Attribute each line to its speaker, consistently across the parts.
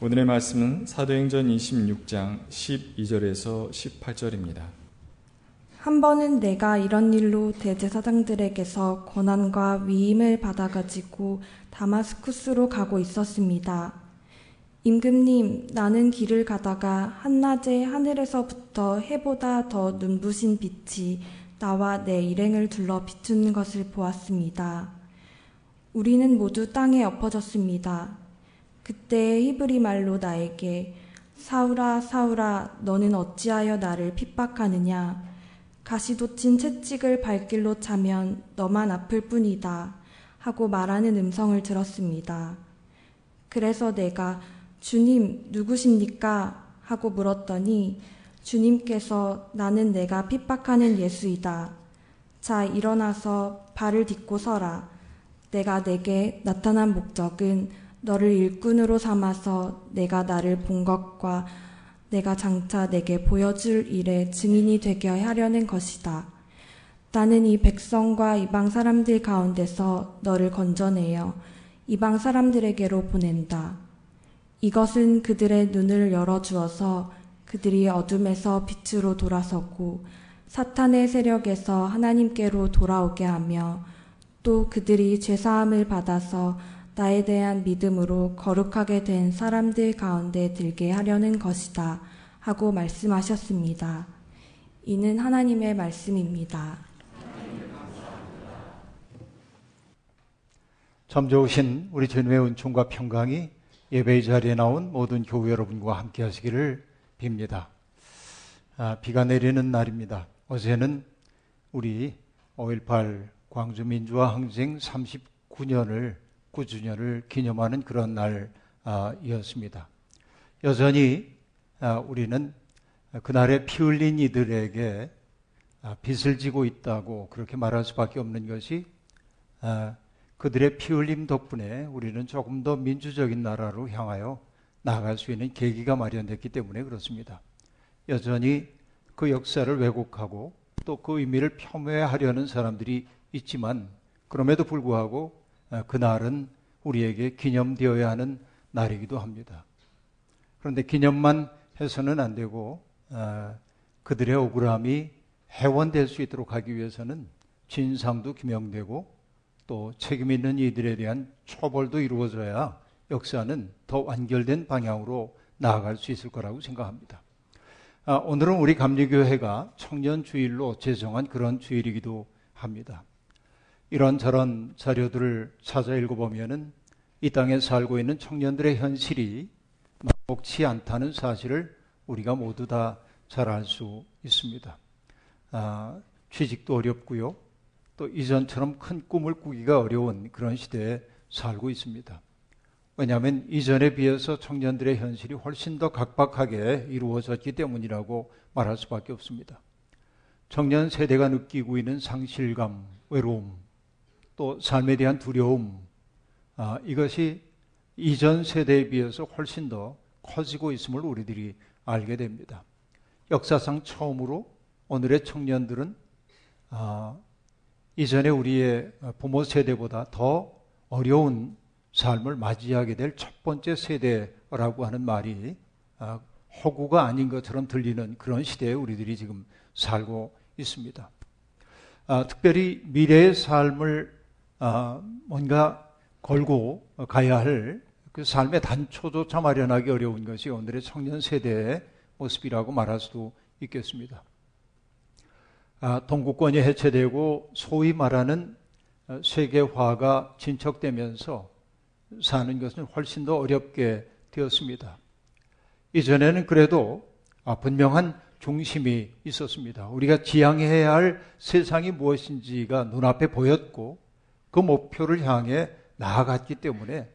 Speaker 1: 오늘의 말씀은 사도행전 26장 12절에서 18절입니다.
Speaker 2: 한 번은 내가 이런 일로 대제사장들에게서 권한과 위임을 받아가지고 다마스쿠스로 가고 있었습니다. 임금님, 나는 길을 가다가 한낮에 하늘에서부터 해보다 더 눈부신 빛이 나와 내 일행을 둘러 비추는 것을 보았습니다. 우리는 모두 땅에 엎어졌습니다. 그때 히브리 말로 나에게 사울아 사울아 너는 어찌하여 나를 핍박하느냐 가시돋친 채찍을 발길로 차면 너만 아플 뿐이다 하고 말하는 음성을 들었습니다. 그래서 내가 주님 누구십니까 하고 물었더니 주님께서 나는 내가 핍박하는 예수이다. 자 일어나서 발을 딛고 서라. 내가 내게 나타난 목적은 너를 일꾼으로 삼아서 내가 나를 본 것과 내가 장차 내게 보여줄 일에 증인이 되게 하려는 것이다. 나는 이 백성과 이방 사람들 가운데서 너를 건져내어 이방 사람들에게로 보낸다. 이것은 그들의 눈을 열어주어서 그들이 어둠에서 빛으로 돌아서고 사탄의 세력에서 하나님께로 돌아오게 하며 또 그들이 죄사함을 받아서 나에 대한 믿음으로 거룩하게 된 사람들 가운데 들게 하려는 것이다. 하고 말씀하셨습니다. 이는 하나님의 말씀입니다.
Speaker 3: 참 좋으신 우리 주님의 은총과 평강이 예배의 자리에 나온 모든 교우 여러분과 함께 하시기를 빕니다. 아, 비가 내리는 날입니다. 어제는 우리 5.18 광주민주화 항쟁 39년을 9주년을 기념하는 그런 날이었습니다. 여전히 아, 우리는 그날에 피 흘린 이들에게 아, 빚을 지고 있다고 그렇게 말할 수밖에 없는 것이 아, 그들의 피 흘림 덕분에 우리는 조금 더 민주적인 나라로 향하여 나아갈 수 있는 계기가 마련됐기 때문에 그렇습니다. 여전히 그 역사를 왜곡하고 또 그 의미를 폄훼하려는 사람들이 있지만 그럼에도 불구하고 아, 그날은 우리에게 기념되어야 하는 날이기도 합니다. 그런데 기념만 해서는 안 되고 아, 그들의 억울함이 해원될 수 있도록 하기 위해서는 진상도 규명되고 또 책임 있는 이들에 대한 처벌도 이루어져야 역사는 더 완결된 방향으로 나아갈 수 있을 거라고 생각합니다. 아, 오늘은 우리 감리교회가 청년 주일로 제정한 그런 주일이기도 합니다. 이런저런 자료들을 찾아 읽어보면은 이 땅에 살고 있는 청년들의 현실이 녹지 않다는 사실을 우리가 모두 다 잘 알 수 있습니다. 아, 취직도 어렵고요. 또 이전처럼 큰 꿈을 꾸기가 어려운 그런 시대에 살고 있습니다. 왜냐하면 이전에 비해서 청년들의 현실이 훨씬 더 각박하게 이루어졌기 때문이라고 말할 수밖에 없습니다. 청년 세대가 느끼고 있는 상실감, 외로움, 또 삶에 대한 두려움, 아, 이것이 이전 세대에 비해서 훨씬 더 커지고 있음을 우리들이 알게 됩니다. 역사상 처음으로 오늘의 청년들은 아, 이전에 우리의 부모 세대보다 더 어려운 삶을 맞이하게 될 첫 번째 세대라고 하는 말이 아, 허구가 아닌 것처럼 들리는 그런 시대에 우리들이 지금 살고 있습니다. 아, 특별히 미래의 삶을 아, 뭔가 걸고 가야 할 그 삶의 단초조차 마련하기 어려운 것이 오늘의 청년 세대의 모습이라고 말할 수도 있겠습니다. 아, 동구권이 해체되고 소위 말하는 세계화가 진척되면서 사는 것은 훨씬 더 어렵게 되었습니다. 이전에는 그래도 아, 분명한 중심이 있었습니다. 우리가 지향해야 할 세상이 무엇인지가 눈앞에 보였고 그 목표를 향해 나아갔기 때문에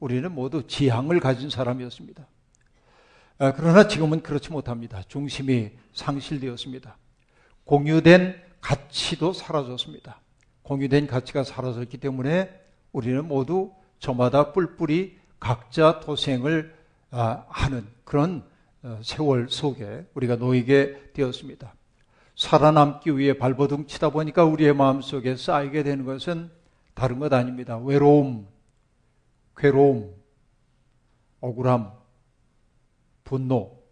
Speaker 3: 우리는 모두 지향을 가진 사람이었습니다. 아, 그러나 지금은 그렇지 못합니다. 중심이 상실되었습니다. 공유된 가치도 사라졌습니다. 공유된 가치가 사라졌기 때문에 우리는 모두 저마다 뿔뿔이 각자 도생을 아, 하는 그런 어, 세월 속에 우리가 놓이게 되었습니다. 살아남기 위해 발버둥 치다 보니까 우리의 마음속에 쌓이게 되는 것은 다른 것 아닙니다. 외로움, 괴로움, 억울함, 분노,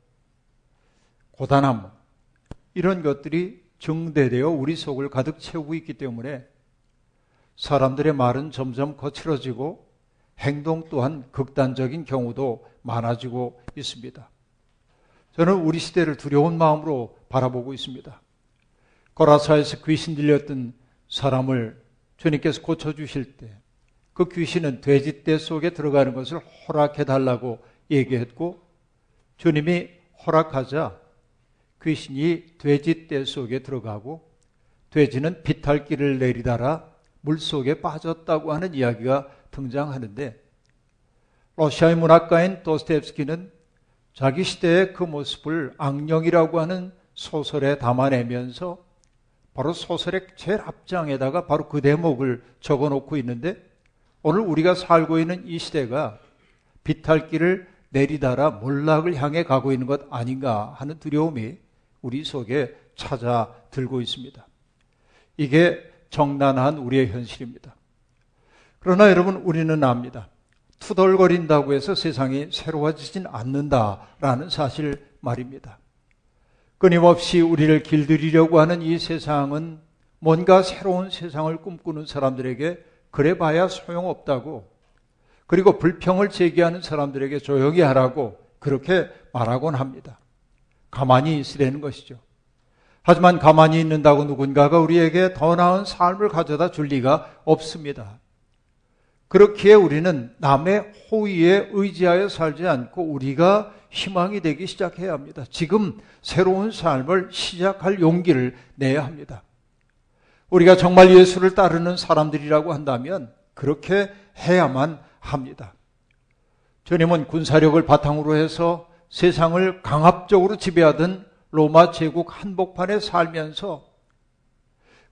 Speaker 3: 고단함, 이런 것들이 증대되어 우리 속을 가득 채우고 있기 때문에 사람들의 말은 점점 거칠어지고 행동 또한 극단적인 경우도 많아지고 있습니다. 저는 우리 시대를 두려운 마음으로 바라보고 있습니다. 거라사에서 귀신 들렸던 사람을 주님께서 고쳐주실 때 그 귀신은 돼지떼 속에 들어가는 것을 허락해 달라고 얘기했고 주님이 허락하자 귀신이 돼지떼 속에 들어가고 돼지는 비탈길을 내리다라 물 속에 빠졌다고 하는 이야기가 등장하는데 러시아의 문학가인 도스텝스키는 자기 시대의 그 모습을 악령이라고 하는 소설에 담아내면서 바로 소설의 제일 앞장에다가 바로 그 대목을 적어 놓고 있는데 오늘 우리가 살고 있는 이 시대가 비탈길을 내리다라 몰락을 향해 가고 있는 것 아닌가 하는 두려움이 우리 속에 찾아 들고 있습니다. 이게 정난한 우리의 현실입니다. 그러나 여러분 우리는 압니다. 투덜거린다고 해서 세상이 새로워지진 않는다라는 사실 말입니다. 끊임없이 우리를 길들이려고 하는 이 세상은 뭔가 새로운 세상을 꿈꾸는 사람들에게 그래 봐야 소용없다고 그리고 불평을 제기하는 사람들에게 조용히 하라고 그렇게 말하곤 합니다. 가만히 있으라는 것이죠. 하지만 가만히 있는다고 누군가가 우리에게 더 나은 삶을 가져다 줄 리가 없습니다. 그렇기에 우리는 남의 호의에 의지하여 살지 않고 우리가 희망이 되기 시작해야 합니다. 지금 새로운 삶을 시작할 용기를 내야 합니다. 우리가 정말 예수를 따르는 사람들이라고 한다면 그렇게 해야만 합니다. 주님은 군사력을 바탕으로 해서 세상을 강압적으로 지배하던 로마 제국 한복판에 살면서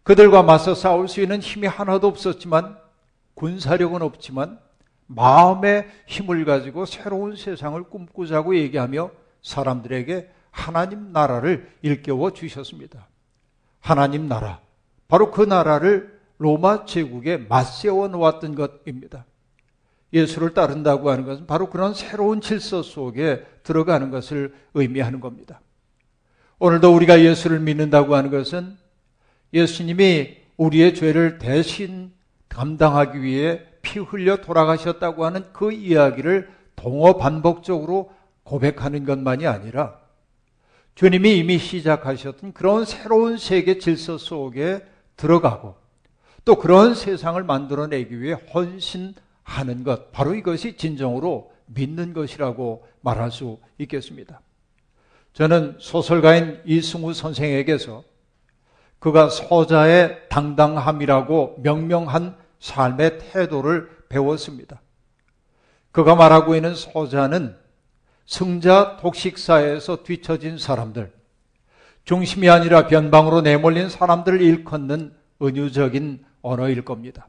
Speaker 3: 그들과 맞서 싸울 수 있는 힘이 하나도 없었지만 군사력은 없지만 마음의 힘을 가지고 새로운 세상을 꿈꾸자고 얘기하며 사람들에게 하나님 나라를 일깨워 주셨습니다. 하나님 나라. 바로 그 나라를 로마 제국에 맞세워 놓았던 것입니다. 예수를 따른다고 하는 것은 바로 그런 새로운 질서 속에 들어가는 것을 의미하는 겁니다. 오늘도 우리가 예수를 믿는다고 하는 것은 예수님이 우리의 죄를 대신 감당하기 위해 피 흘려 돌아가셨다고 하는 그 이야기를 동어 반복적으로 고백하는 것만이 아니라 주님이 이미 시작하셨던 그런 새로운 세계 질서 속에 들어가고 또 그런 세상을 만들어내기 위해 헌신하는 것, 바로 이것이 진정으로 믿는 것이라고 말할 수 있겠습니다. 저는 소설가인 이승우 선생에게서 그가 소자의 당당함이라고 명명한 삶의 태도를 배웠습니다. 그가 말하고 있는 소자는 승자 독식사에서 뒤처진 사람들, 중심이 아니라 변방으로 내몰린 사람들을 일컫는 은유적인 언어일 겁니다.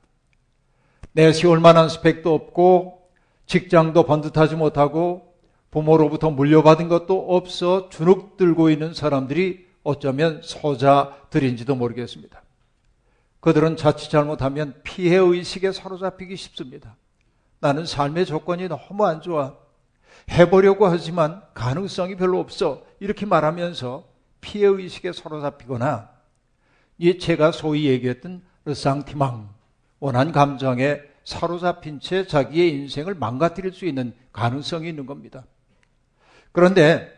Speaker 3: 내세울 만한 스펙도 없고 직장도 번듯하지 못하고 부모로부터 물려받은 것도 없어 주눅 들고 있는 사람들이 어쩌면 소자들인지도 모르겠습니다. 그들은 자칫 잘못하면 피해 의식에 사로잡히기 쉽습니다. 나는 삶의 조건이 너무 안 좋아. 해보려고 하지만 가능성이 별로 없어. 이렇게 말하면서 피해 의식에 사로잡히거나 이 제가 소위 얘기했던 르상티망 원한 감정에 사로잡힌 채 자기의 인생을 망가뜨릴 수 있는 가능성이 있는 겁니다. 그런데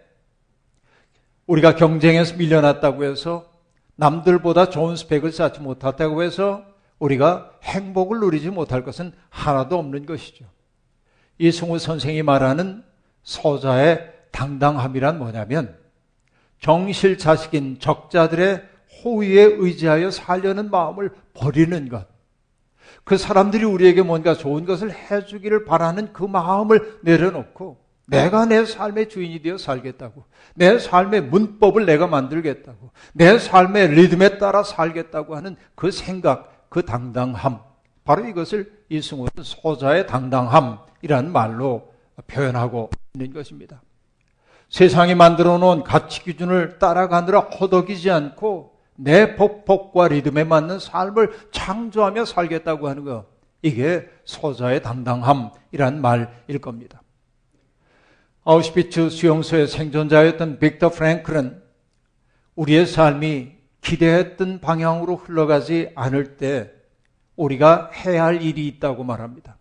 Speaker 3: 우리가 경쟁에서 밀려났다고 해서 남들보다 좋은 스펙을 쌓지 못했다고 해서 우리가 행복을 누리지 못할 것은 하나도 없는 것이죠. 이승우 선생이 말하는 소자의 당당함이란 뭐냐면 정실 자식인 적자들의 호의에 의지하여 살려는 마음을 버리는 것. 그 사람들이 우리에게 뭔가 좋은 것을 해주기를 바라는 그 마음을 내려놓고 내가 내 삶의 주인이 되어 살겠다고. 내 삶의 문법을 내가 만들겠다고. 내 삶의 리듬에 따라 살겠다고 하는 그 생각, 그 당당함. 바로 이것을 이승우는 소자의 당당함이라는 말로 표현하고 있는 것입니다. 세상이 만들어 놓은 가치 기준을 따라가느라 허덕이지 않고 내 복복과 리듬에 맞는 삶을 창조하며 살겠다고 하는 것. 이게 소자의 당당함이란 말일 겁니다. 아우슈비츠 수용소의 생존자였던 빅터 프랭클은 우리의 삶이 기대했던 방향으로 흘러가지 않을 때 우리가 해야 할 일이 있다고 말합니다.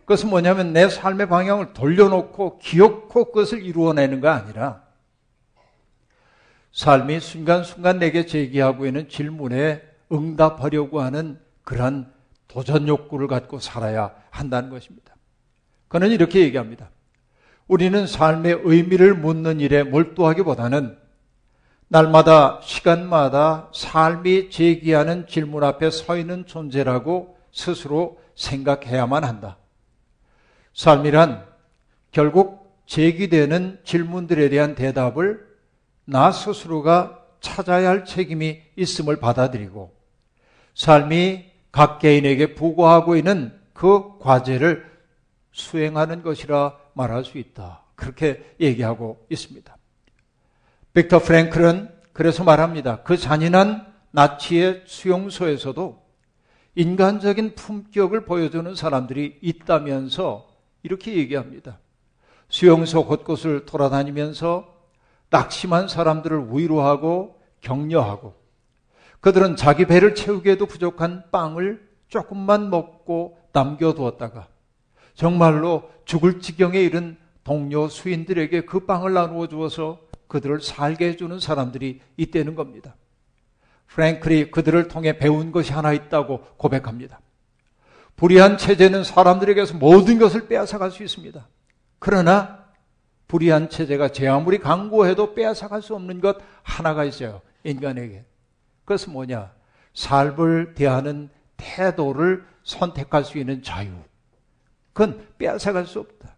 Speaker 3: 그것은 뭐냐면 내 삶의 방향을 돌려놓고 기억코 그것을 이루어내는 거 아니라 삶이 순간순간 내게 제기하고 있는 질문에 응답하려고 하는 그러한 도전 욕구를 갖고 살아야 한다는 것입니다. 그는 이렇게 얘기합니다. 우리는 삶의 의미를 묻는 일에 몰두하기보다는 날마다 시간마다 삶이 제기하는 질문 앞에 서 있는 존재라고 스스로 생각해야만 한다. 삶이란 결국 제기되는 질문들에 대한 대답을 나 스스로가 찾아야 할 책임이 있음을 받아들이고 삶이 각 개인에게 부과하고 있는 그 과제를 수행하는 것이라 말할 수 있다. 그렇게 얘기하고 있습니다. 빅터 프랭클은 그래서 말합니다. 그 잔인한 나치의 수용소에서도 인간적인 품격을 보여주는 사람들이 있다면서 이렇게 얘기합니다. 수용소 곳곳을 돌아다니면서 낙심한 사람들을 위로하고 격려하고 그들은 자기 배를 채우기에도 부족한 빵을 조금만 먹고 남겨두었다가 정말로 죽을 지경에 이른 동료 수인들에게 그 빵을 나누어 주어서 그들을 살게 해주는 사람들이 있다는 겁니다. 프랭클이 그들을 통해 배운 것이 하나 있다고 고백합니다. 불의한 체제는 사람들에게서 모든 것을 빼앗아갈 수 있습니다. 그러나 불의한 체제가 제 아무리 강구해도 빼앗아갈 수 없는 것 하나가 있어요. 인간에게. 그것은 뭐냐? 삶을 대하는 태도를 선택할 수 있는 자유. 그건 빼앗아갈 수 없다.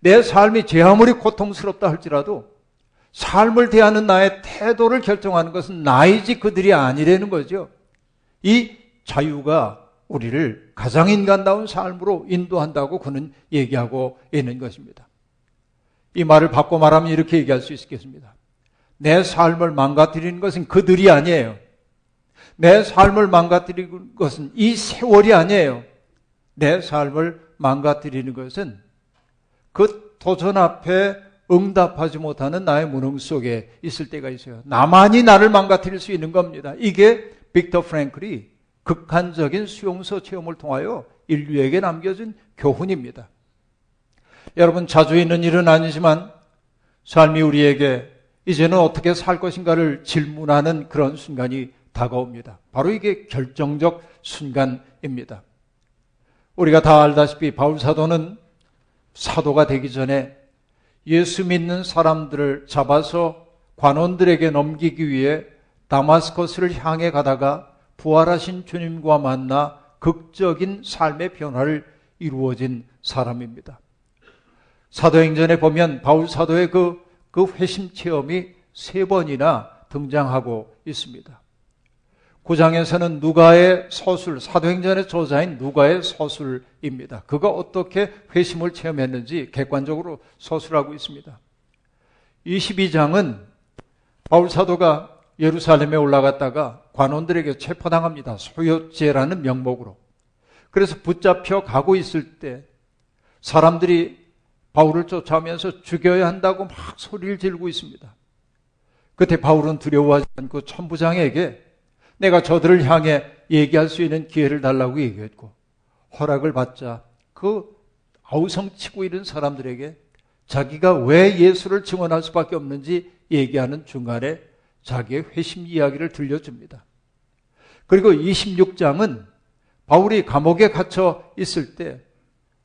Speaker 3: 내 삶이 제 아무리 고통스럽다 할지라도 삶을 대하는 나의 태도를 결정하는 것은 나이지 그들이 아니라는 거죠. 이 자유가 우리를 가장 인간다운 삶으로 인도한다고 그는 얘기하고 있는 것입니다. 이 말을 바꿔 말하면 이렇게 얘기할 수 있겠습니다. 내 삶을 망가뜨리는 것은 그들이 아니에요. 내 삶을 망가뜨리는 것은 이 세월이 아니에요. 내 삶을 망가뜨리는 것은 그 도전 앞에 응답하지 못하는 나의 무능 속에 있을 때가 있어요. 나만이 나를 망가뜨릴 수 있는 겁니다. 이게 빅터 프랭클이 극한적인 수용소 체험을 통하여 인류에게 남겨준 교훈입니다. 여러분 자주 있는 일은 아니지만 삶이 우리에게 이제는 어떻게 살 것인가를 질문하는 그런 순간이 다가옵니다. 바로 이게 결정적 순간입니다. 우리가 다 알다시피 바울 사도는 사도가 되기 전에 예수 믿는 사람들을 잡아서 관원들에게 넘기기 위해 다마스커스를 향해 가다가 부활하신 주님과 만나 극적인 삶의 변화를 이루어진 사람입니다. 사도행전에 보면 바울 사도의 그, 그 회심 체험이 세 번이나 등장하고 있습니다. 9장에서는 누가의 서술, 사도행전의 저자인 누가의 서술입니다. 그가 어떻게 회심을 체험했는지 객관적으로 서술하고 있습니다. 22장은 바울 사도가 예루살렘에 올라갔다가 관원들에게 체포당합니다. 소요죄라는 명목으로. 그래서 붙잡혀 가고 있을 때 사람들이 바울을 쫓아오면서 죽여야 한다고 막 소리를 지르고 있습니다. 그때 바울은 두려워하지 않고 천부장에게 내가 저들을 향해 얘기할 수 있는 기회를 달라고 얘기했고 허락을 받자 그 아우성치고 있는 사람들에게 자기가 왜 예수를 증언할 수밖에 없는지 얘기하는 중간에 자기의 회심 이야기를 들려줍니다. 그리고 26장은 바울이 감옥에 갇혀 있을 때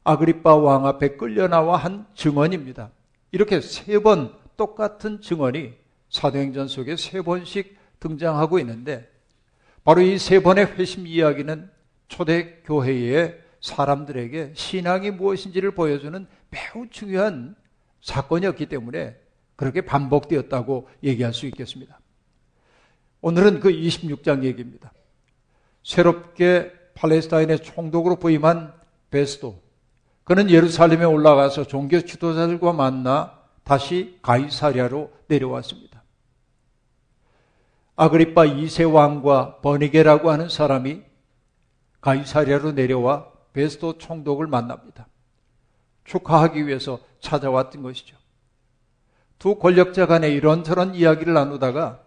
Speaker 3: 아그리파 왕 앞에 끌려나와 한 증언입니다. 이렇게 세 번 똑같은 증언이 사도행전 속에 세 번씩 등장하고 있는데 바로 이 세 번의 회심 이야기는 초대 교회의 사람들에게 신앙이 무엇인지를 보여주는 매우 중요한 사건이었기 때문에 그렇게 반복되었다고 얘기할 수 있겠습니다. 오늘은 그 26장 얘기입니다. 새롭게 팔레스타인의 총독으로 부임한 베스도. 그는 예루살렘에 올라가서 종교 지도자들과 만나 다시 가이사리아로 내려왔습니다. 아그리파 2세 왕과 버니게라고 하는 사람이 가이사리아로 내려와 베스도 총독을 만납니다. 축하하기 위해서 찾아왔던 것이죠. 두 권력자 간에 이런저런 이야기를 나누다가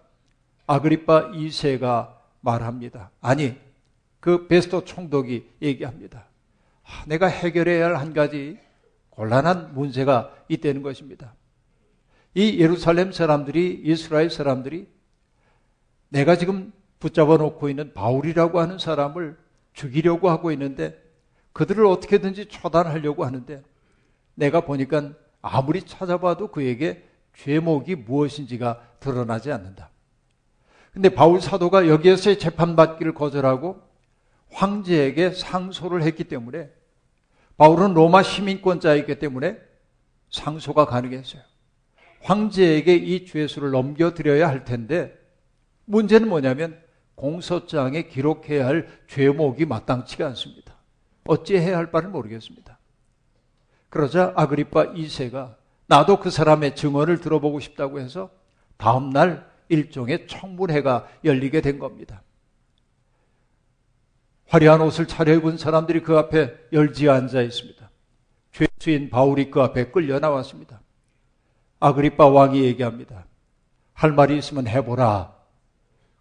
Speaker 3: 아그리파 2세가 말합니다. 아니, 그 베스토 총독이 얘기합니다. 아, 내가 해결해야 할 한 가지 곤란한 문제가 있다는 것입니다. 이 예루살렘 사람들이, 이스라엘 사람들이 내가 지금 붙잡아 놓고 있는 바울이라고 하는 사람을 죽이려고 하고 있는데 그들을 어떻게든지 처단하려고 하는데 내가 보니까 아무리 찾아봐도 그에게 죄목이 무엇인지가 드러나지 않는다. 근데 바울 사도가 여기에서의 재판받기를 거절하고 황제에게 상소를 했기 때문에 바울은 로마 시민권자이기 때문에 상소가 가능했어요. 황제에게 이 죄수를 넘겨드려야 할 텐데 문제는 뭐냐면 공소장에 기록해야 할 죄목이 마땅치가 않습니다. 어찌해야 할 바를 모르겠습니다. 그러자 아그리파 2세가 나도 그 사람의 증언을 들어보고 싶다고 해서 다음 날 일종의 청문회가 열리게 된 겁니다. 화려한 옷을 차려입은 사람들이 그 앞에 열지어 앉아 있습니다. 죄수인 바울이 그 앞에 끌려 나왔습니다. 아그리파 왕이 얘기합니다. 할 말이 있으면 해보라.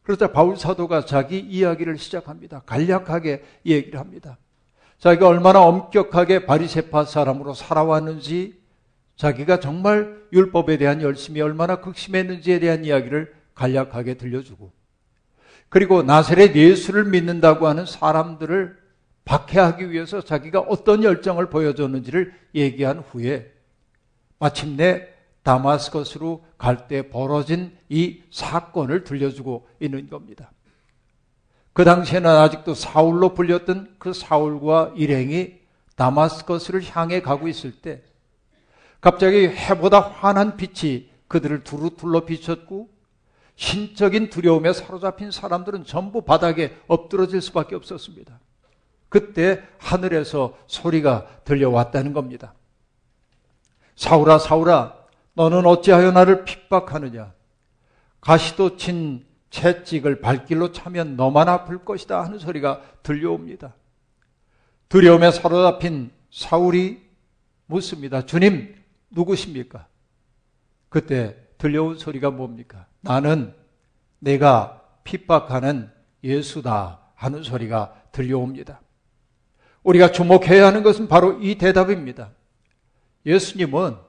Speaker 3: 그러자 바울 사도가 자기 이야기를 시작합니다. 간략하게 얘기를 합니다. 자기가 얼마나 엄격하게 바리세파 사람으로 살아왔는지, 자기가 정말 율법에 대한 열심이 얼마나 극심했는지에 대한 이야기를 간략하게 들려주고, 그리고 나세렛 예수를 믿는다고 하는 사람들을 박해하기 위해서 자기가 어떤 열정을 보여줬는지를 얘기한 후에 마침내 다마스커스로 갈 때 벌어진 이 사건을 들려주고 있는 겁니다. 그 당시에는 아직도 사울로 불렸던 그 사울과 일행이 다마스커스를 향해 가고 있을 때 갑자기 해보다 환한 빛이 그들을 두루 둘러 비쳤고 신적인 두려움에 사로잡힌 사람들은 전부 바닥에 엎드러질 수밖에 없었습니다. 그때 하늘에서 소리가 들려왔다는 겁니다. 사울아, 사울아, 너는 어찌하여 나를 핍박하느냐? 가시도 친 채찍을 발길로 차면 너만 아플 것이다 하는 소리가 들려옵니다. 두려움에 사로잡힌 사울이 묻습니다. 주님, 누구십니까? 그때 들려온 소리가 뭡니까? 나는 내가 핍박하는 예수다 하는 소리가 들려옵니다. 우리가 주목해야 하는 것은 바로 이 대답입니다. 예수님은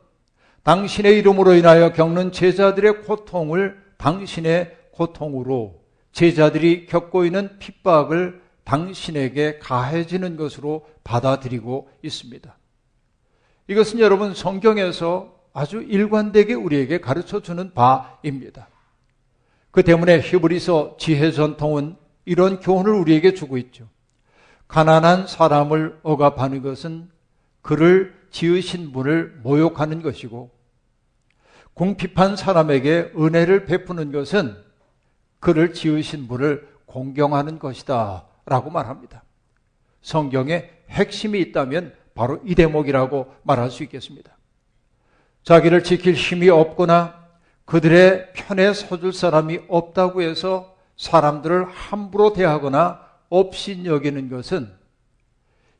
Speaker 3: 당신의 이름으로 인하여 겪는 제자들의 고통을 당신의 고통으로 제자들이 겪고 있는 핍박을 당신에게 가해지는 것으로 받아들이고 있습니다. 이것은 여러분 성경에서 아주 일관되게 우리에게 가르쳐 주는 바입니다. 그 때문에 히브리서 지혜 전통은 이런 교훈을 우리에게 주고 있죠. 가난한 사람을 억압하는 것은 그를 지으신 분을 모욕하는 것이고 궁핍한 사람에게 은혜를 베푸는 것은 그를 지으신 분을 공경하는 것이다 라고 말합니다. 성경에 핵심이 있다면 바로 이 대목이라고 말할 수 있겠습니다. 자기를 지킬 힘이 없거나 그들의 편에 서줄 사람이 없다고 해서 사람들을 함부로 대하거나 없인 여기는 것은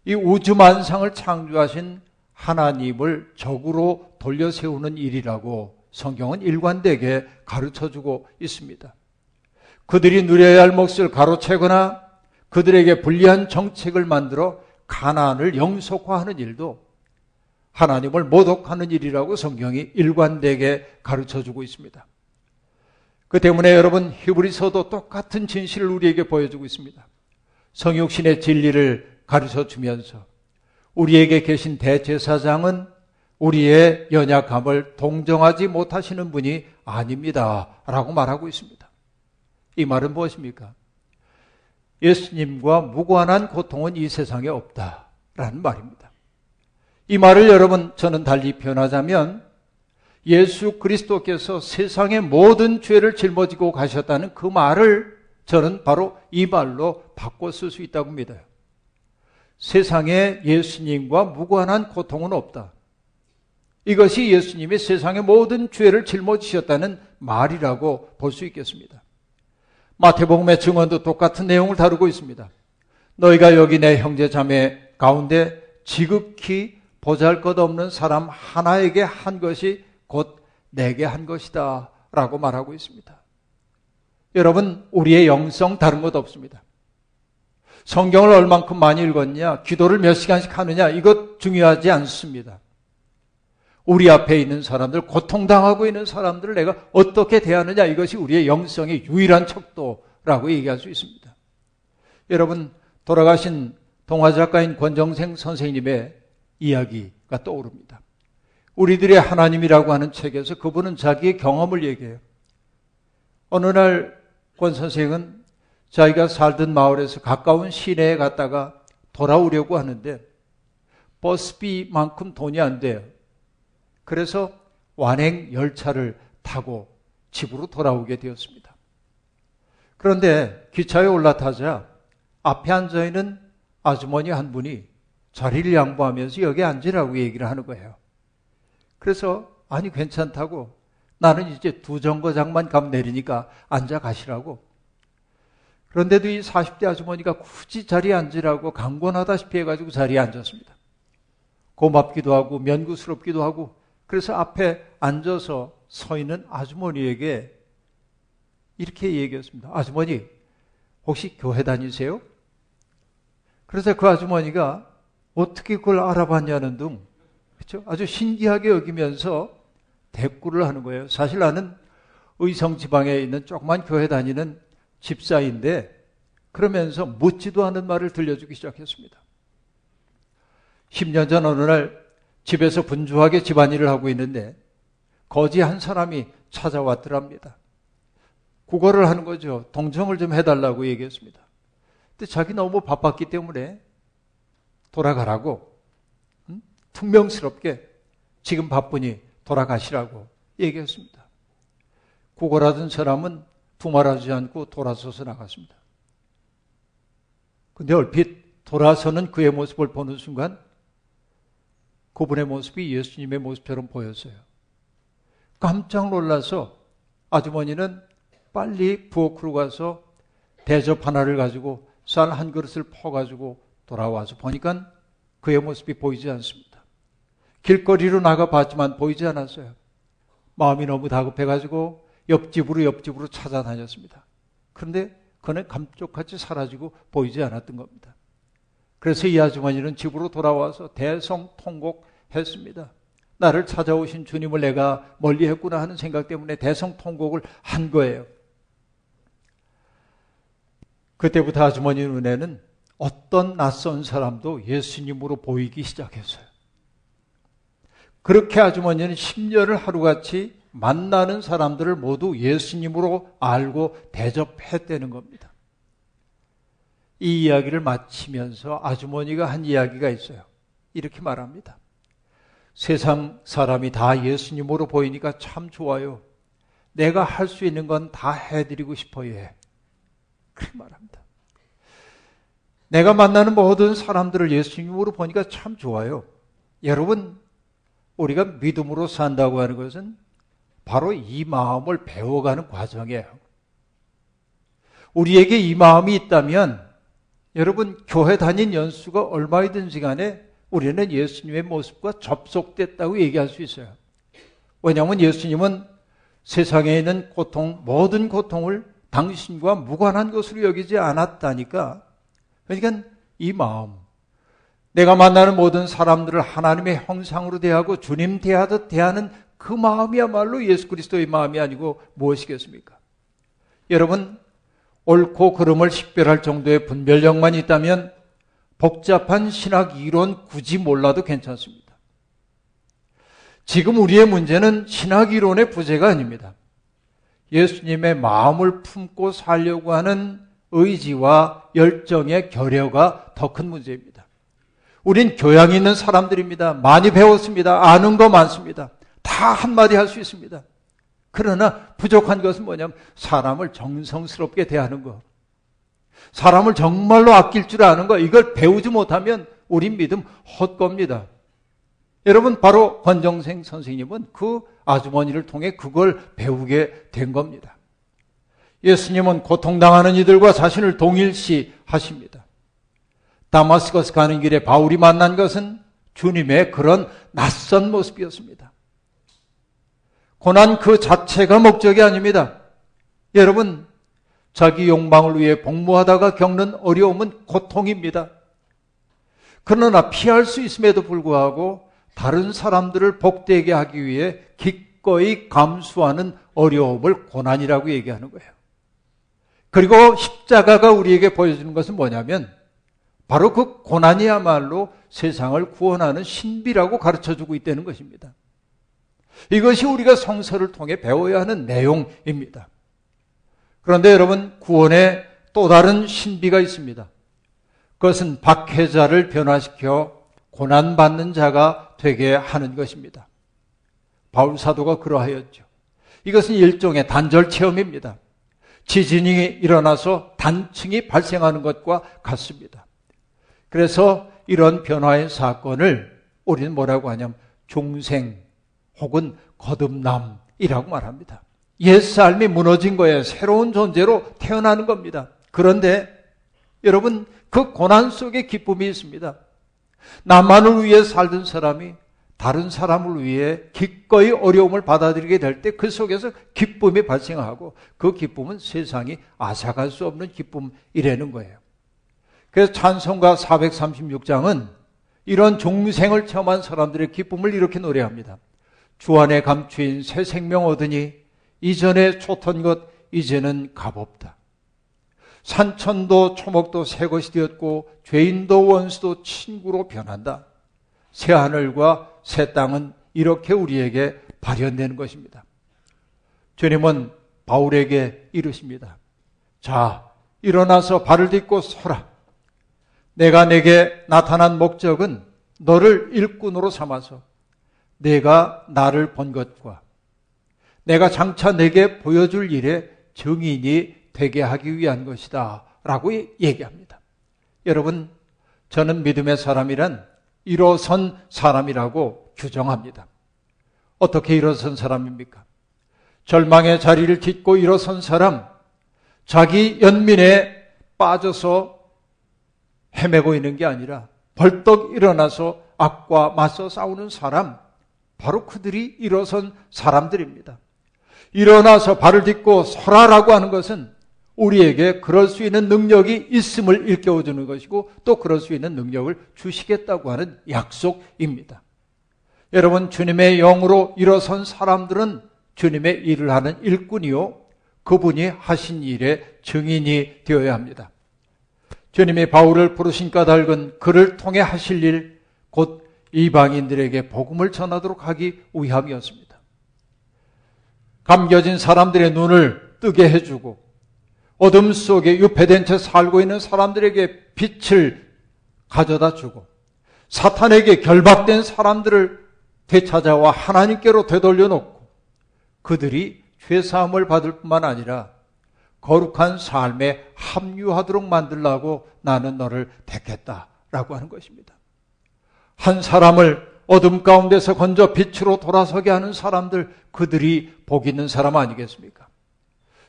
Speaker 3: 이 우주 만상을 창조하신 하나님을 적으로 돌려 세우는 일이라고 성경은 일관되게 가르쳐 주고 있습니다. 그들이 누려야 할 몫을 가로채거나 그들에게 불리한 정책을 만들어 가난을 영속화하는 일도 하나님을 모독하는 일이라고 성경이 일관되게 가르쳐 주고 있습니다. 그 때문에 여러분 히브리서도 똑같은 진실을 우리에게 보여주고 있습니다. 성육신의 진리를 가르쳐 주면서 우리에게 계신 대제사장은 우리의 연약함을 동정하지 못하시는 분이 아닙니다. 라고 말하고 있습니다. 이 말은 무엇입니까? 예수님과 무관한 고통은 이 세상에 없다. 라는 말입니다. 이 말을 여러분 저는 달리 표현하자면 예수 그리스도께서 세상의 모든 죄를 짊어지고 가셨다는 그 말을 저는 바로 이 말로 바꿔 쓸 수 있다고 믿어요. 세상에 예수님과 무관한 고통은 없다. 이것이 예수님이 세상의 모든 죄를 짊어지셨다는 말이라고 볼 수 있겠습니다. 마태복음의 증언도 똑같은 내용을 다루고 있습니다. 너희가 여기 내 형제 자매 가운데 지극히 보잘 것 없는 사람 하나에게 한 것이 곧 내게 한 것이다. 라고 말하고 있습니다. 여러분, 우리의 영성 다른 것 없습니다. 성경을 얼만큼 많이 읽었냐, 기도를 몇 시간씩 하느냐, 이것 중요하지 않습니다. 우리 앞에 있는 사람들, 고통당하고 있는 사람들을 내가 어떻게 대하느냐, 이것이 우리의 영성의 유일한 척도라고 얘기할 수 있습니다. 여러분, 돌아가신 동화작가인 권정생 선생님의 이야기가 떠오릅니다. 우리들의 하나님이라고 하는 책에서 그분은 자기의 경험을 얘기해요. 어느 날 권 선생은 자기가 살던 마을에서 가까운 시내에 갔다가 돌아오려고 하는데 버스비만큼 돈이 안 돼요. 그래서 완행 열차를 타고 집으로 돌아오게 되었습니다. 그런데 기차에 올라타자 앞에 앉아 있는 아주머니 한 분이 자리를 양보하면서 여기 앉으라고 얘기를 하는 거예요. 그래서 아니 괜찮다고 나는 이제 두 정거장만 가면 내리니까 앉아 가시라고. 그런데도 이 40대 아주머니가 굳이 자리에 앉으라고 강권하다시피 해가지고 자리에 앉았습니다. 고맙기도 하고 면구스럽기도 하고 그래서 앞에 앉아서 서 있는 아주머니에게 이렇게 얘기했습니다. 아주머니, 혹시 교회 다니세요? 그래서 그 아주머니가 어떻게 그걸 알아봤냐는 등, 그렇죠? 아주 신기하게 여기면서 대꾸를 하는 거예요. 사실 나는 의성 지방에 있는 조그만 교회 다니는 집사인데 그러면서 묻지도 않은 말을 들려주기 시작했습니다. 10년 전 어느 날 집에서 분주하게 집안일을 하고 있는데 거지 한 사람이 찾아왔더랍니다. 국어를 하는 거죠. 동정을 좀 해달라고 얘기했습니다. 근데 자기 너무 바빴기 때문에 돌아가라고 음? 퉁명스럽게 지금 바쁘니 돌아가시라고 얘기했습니다. 구걸하던 사람은 두말하지 않고 돌아서서 나갔습니다. 근데 얼핏 돌아서는 그의 모습을 보는 순간 그분의 모습이 예수님의 모습처럼 보였어요. 깜짝 놀라서 아주머니는 빨리 부엌으로 가서 대접 하나를 가지고 쌀 한 그릇을 퍼가지고 돌아와서 보니까 그의 모습이 보이지 않습니다. 길거리로 나가 봤지만 보이지 않았어요. 마음이 너무 다급해가지고 옆집으로 옆집으로 찾아다녔습니다. 그런데 그는 감쪽같이 사라지고 보이지 않았던 겁니다. 그래서 이 아주머니는 집으로 돌아와서 대성통곡했습니다. 나를 찾아오신 주님을 내가 멀리 했구나 하는 생각 때문에 대성통곡을 한 거예요. 그때부터 아주머니 눈에는 어떤 낯선 사람도 예수님으로 보이기 시작했어요. 그렇게 아주머니는 10년을 하루같이 만나는 사람들을 모두 예수님으로 알고 대접했다는 겁니다. 이 이야기를 마치면서 아주머니가 한 이야기가 있어요. 이렇게 말합니다. 세상 사람이 다 예수님으로 보이니까 참 좋아요. 내가 할 수 있는 건 다 해드리고 싶어요. 해. 그렇게 말합니다. 내가 만나는 모든 사람들을 예수님으로 보니까 참 좋아요. 여러분, 우리가 믿음으로 산다고 하는 것은 바로 이 마음을 배워가는 과정이에요. 우리에게 이 마음이 있다면 여러분 교회 다닌 연수가 얼마이든지 간에 우리는 예수님의 모습과 접속됐다고 얘기할 수 있어요. 왜냐하면 예수님은 세상에 있는 고통, 모든 고통을 당신과 무관한 것으로 여기지 않았다니까. 그러니까 이 마음, 내가 만나는 모든 사람들을 하나님의 형상으로 대하고 주님 대하듯 대하는 그 마음이야말로 예수 그리스도의 마음이 아니고 무엇이겠습니까? 여러분, 옳고 그름을 식별할 정도의 분별력만 있다면 복잡한 신학 이론 굳이 몰라도 괜찮습니다. 지금 우리의 문제는 신학 이론의 부재가 아닙니다. 예수님의 마음을 품고 살려고 하는 의지와 열정의 결여가 더 큰 문제입니다. 우린 교양 있는 사람들입니다. 많이 배웠습니다. 아는 거 많습니다. 다 한마디 할 수 있습니다. 그러나 부족한 것은 뭐냐면 사람을 정성스럽게 대하는 것. 사람을 정말로 아낄 줄 아는 것. 이걸 배우지 못하면 우린 믿음 헛겁니다. 여러분, 바로 권정생 선생님은 그 아주머니를 통해 그걸 배우게 된 겁니다. 예수님은 고통당하는 이들과 자신을 동일시 하십니다. 다마스커스 가는 길에 바울이 만난 것은 주님의 그런 낯선 모습이었습니다. 고난 그 자체가 목적이 아닙니다. 여러분, 자기 욕망을 위해 복무하다가 겪는 어려움은 고통입니다. 그러나 피할 수 있음에도 불구하고 다른 사람들을 복되게 하기 위해 기꺼이 감수하는 어려움을 고난이라고 얘기하는 거예요. 그리고 십자가가 우리에게 보여주는 것은 뭐냐면 바로 그 고난이야말로 세상을 구원하는 신비라고 가르쳐 주고 있다는 것입니다. 이것이 우리가 성서를 통해 배워야 하는 내용입니다. 그런데 여러분, 구원에 또 다른 신비가 있습니다. 그것은 박해자를 변화시켜 고난받는 자가 되게 하는 것입니다. 바울 사도가 그러하였죠. 이것은 일종의 단절 체험입니다. 지진이 일어나서 단층이 발생하는 것과 같습니다. 그래서 이런 변화의 사건을 우리는 뭐라고 하냐면 중생 혹은 거듭남이라고 말합니다. 옛 삶이 무너진 거예요. 새로운 존재로 태어나는 겁니다. 그런데 여러분 그 고난 속에 기쁨이 있습니다. 나만을 위해 살던 사람이 다른 사람을 위해 기꺼이 어려움을 받아들이게 될 때 그 속에서 기쁨이 발생하고 그 기쁨은 세상이 앗아갈 수 없는 기쁨이라는 거예요. 그래서 찬송가 436장은 이런 종생을 체험한 사람들의 기쁨을 이렇게 노래합니다. 주 안에 감추인 새 생명 얻으니 이전에 쫓던 것 이제는 값없다. 산천도 초목도 새 것이 되었고 죄인도 원수도 친구로 변한다. 새 하늘과 새 땅은 이렇게 우리에게 발현되는 것입니다. 주님은 바울에게 이르십니다. 자, 일어나서 발을 딛고 서라. 내가 내게 나타난 목적은 너를 일꾼으로 삼아서 내가 나를 본 것과 내가 장차 내게 보여줄 일에 증인이 되게 하기 위한 것이다. 라고 얘기합니다. 여러분, 저는 믿음의 사람이란 일어선 사람이라고 규정합니다. 어떻게 일어선 사람입니까? 절망의 자리를 딛고 일어선 사람, 자기 연민에 빠져서 헤매고 있는 게 아니라 벌떡 일어나서 악과 맞서 싸우는 사람, 바로 그들이 일어선 사람들입니다. 일어나서 발을 딛고 서라라고 하는 것은 우리에게 그럴 수 있는 능력이 있음을 일깨워주는 것이고 또 그럴 수 있는 능력을 주시겠다고 하는 약속입니다. 여러분, 주님의 영으로 일어선 사람들은 주님의 일을 하는 일꾼이요. 그분이 하신 일의 증인이 되어야 합니다. 주님이 바울을 부르신 까닭은 그를 통해 하실 일, 곧 이방인들에게 복음을 전하도록 하기 위함이었습니다. 감겨진 사람들의 눈을 뜨게 해주고 어둠 속에 유폐된 채 살고 있는 사람들에게 빛을 가져다 주고 사탄에게 결박된 사람들을 되찾아와 하나님께로 되돌려 놓고 그들이 죄사함을 받을 뿐만 아니라 거룩한 삶에 합류하도록 만들라고 나는 너를 택했다라고 하는 것입니다. 한 사람을 어둠 가운데서 건져 빛으로 돌아서게 하는 사람들 그들이 복 있는 사람 아니겠습니까?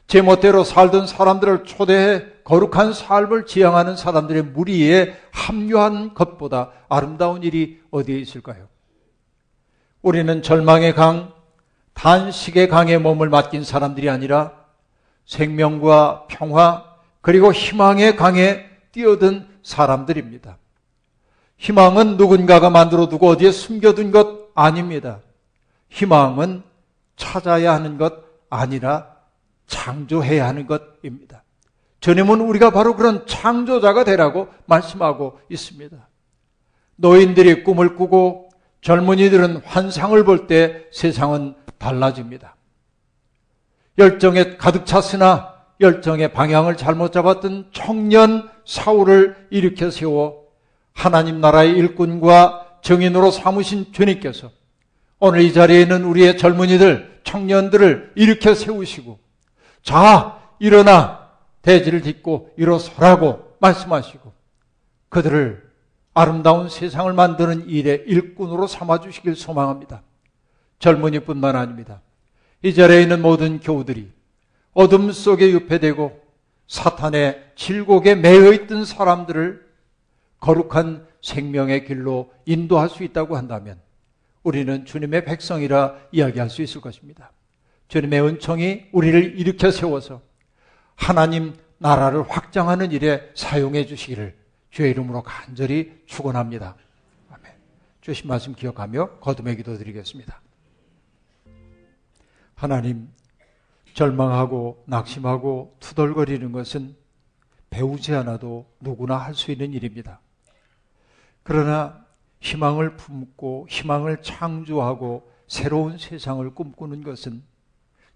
Speaker 3: 제 멋대로 살던 사람들을 초대해 거룩한 삶을 지향하는 사람들의 무리에 합류한 것보다 아름다운 일이 어디에 있을까요? 우리는 절망의 강, 단식의 강에 몸을 맡긴 사람들이 아니라 생명과 평화, 그리고 희망의 강에 뛰어든 사람들입니다. 희망은 누군가가 만들어 두고 어디에 숨겨둔 것 아닙니다. 희망은 찾아야 하는 것 아니라 창조해야 하는 것입니다. 주님은 우리가 바로 그런 창조자가 되라고 말씀하고 있습니다. 노인들이 꿈을 꾸고 젊은이들은 환상을 볼 때 세상은 달라집니다. 열정에 가득 찼으나 열정의 방향을 잘못 잡았던 청년 사울을 일으켜 세워 하나님 나라의 일꾼과 정인으로 삼으신 주님께서 오늘 이 자리에 있는 우리의 젊은이들, 청년들을 일으켜 세우시고 자, 일어나 대지를 딛고 일어서라고 말씀하시고 그들을 아름다운 세상을 만드는 일의 일꾼으로 삼아주시길 소망합니다. 젊은이뿐만 아닙니다. 이 자리에 있는 모든 교우들이 어둠 속에 유폐되고 사탄의 질곡에 매여 있던 사람들을 거룩한 생명의 길로 인도할 수 있다고 한다면 우리는 주님의 백성이라 이야기할 수 있을 것입니다. 주님의 은총이 우리를 일으켜 세워서 하나님 나라를 확장하는 일에 사용해 주시기를 주의 이름으로 간절히 축원합니다. 아멘. 주신 말씀 기억하며 거듭의 기도 드리겠습니다. 하나님 절망하고 낙심하고 투덜거리는 것은 배우지 않아도 누구나 할 수 있는 일입니다. 그러나 희망을 품고 희망을 창조하고 새로운 세상을 꿈꾸는 것은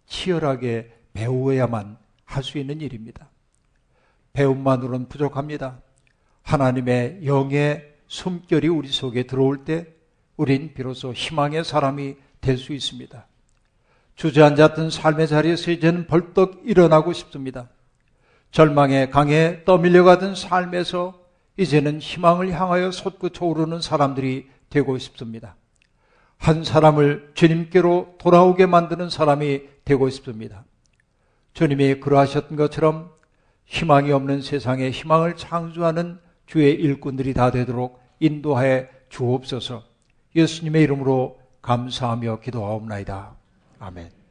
Speaker 3: 치열하게 배우어야만 할 수 있는 일입니다. 배움만으로는 부족합니다. 하나님의 영의 숨결이 우리 속에 들어올 때 우린 비로소 희망의 사람이 될 수 있습니다. 주저앉았던 삶의 자리에서 이제는 벌떡 일어나고 싶습니다. 절망의 강에 떠밀려가던 삶에서 이제는 희망을 향하여 솟구쳐 오르는 사람들이 되고 싶습니다. 한 사람을 주님께로 돌아오게 만드는 사람이 되고 싶습니다. 주님이 그러하셨던 것처럼 희망이 없는 세상에 희망을 창조하는 주의 일꾼들이 다 되도록 인도하여 주옵소서 예수님의 이름으로 감사하며 기도하옵나이다. 아멘.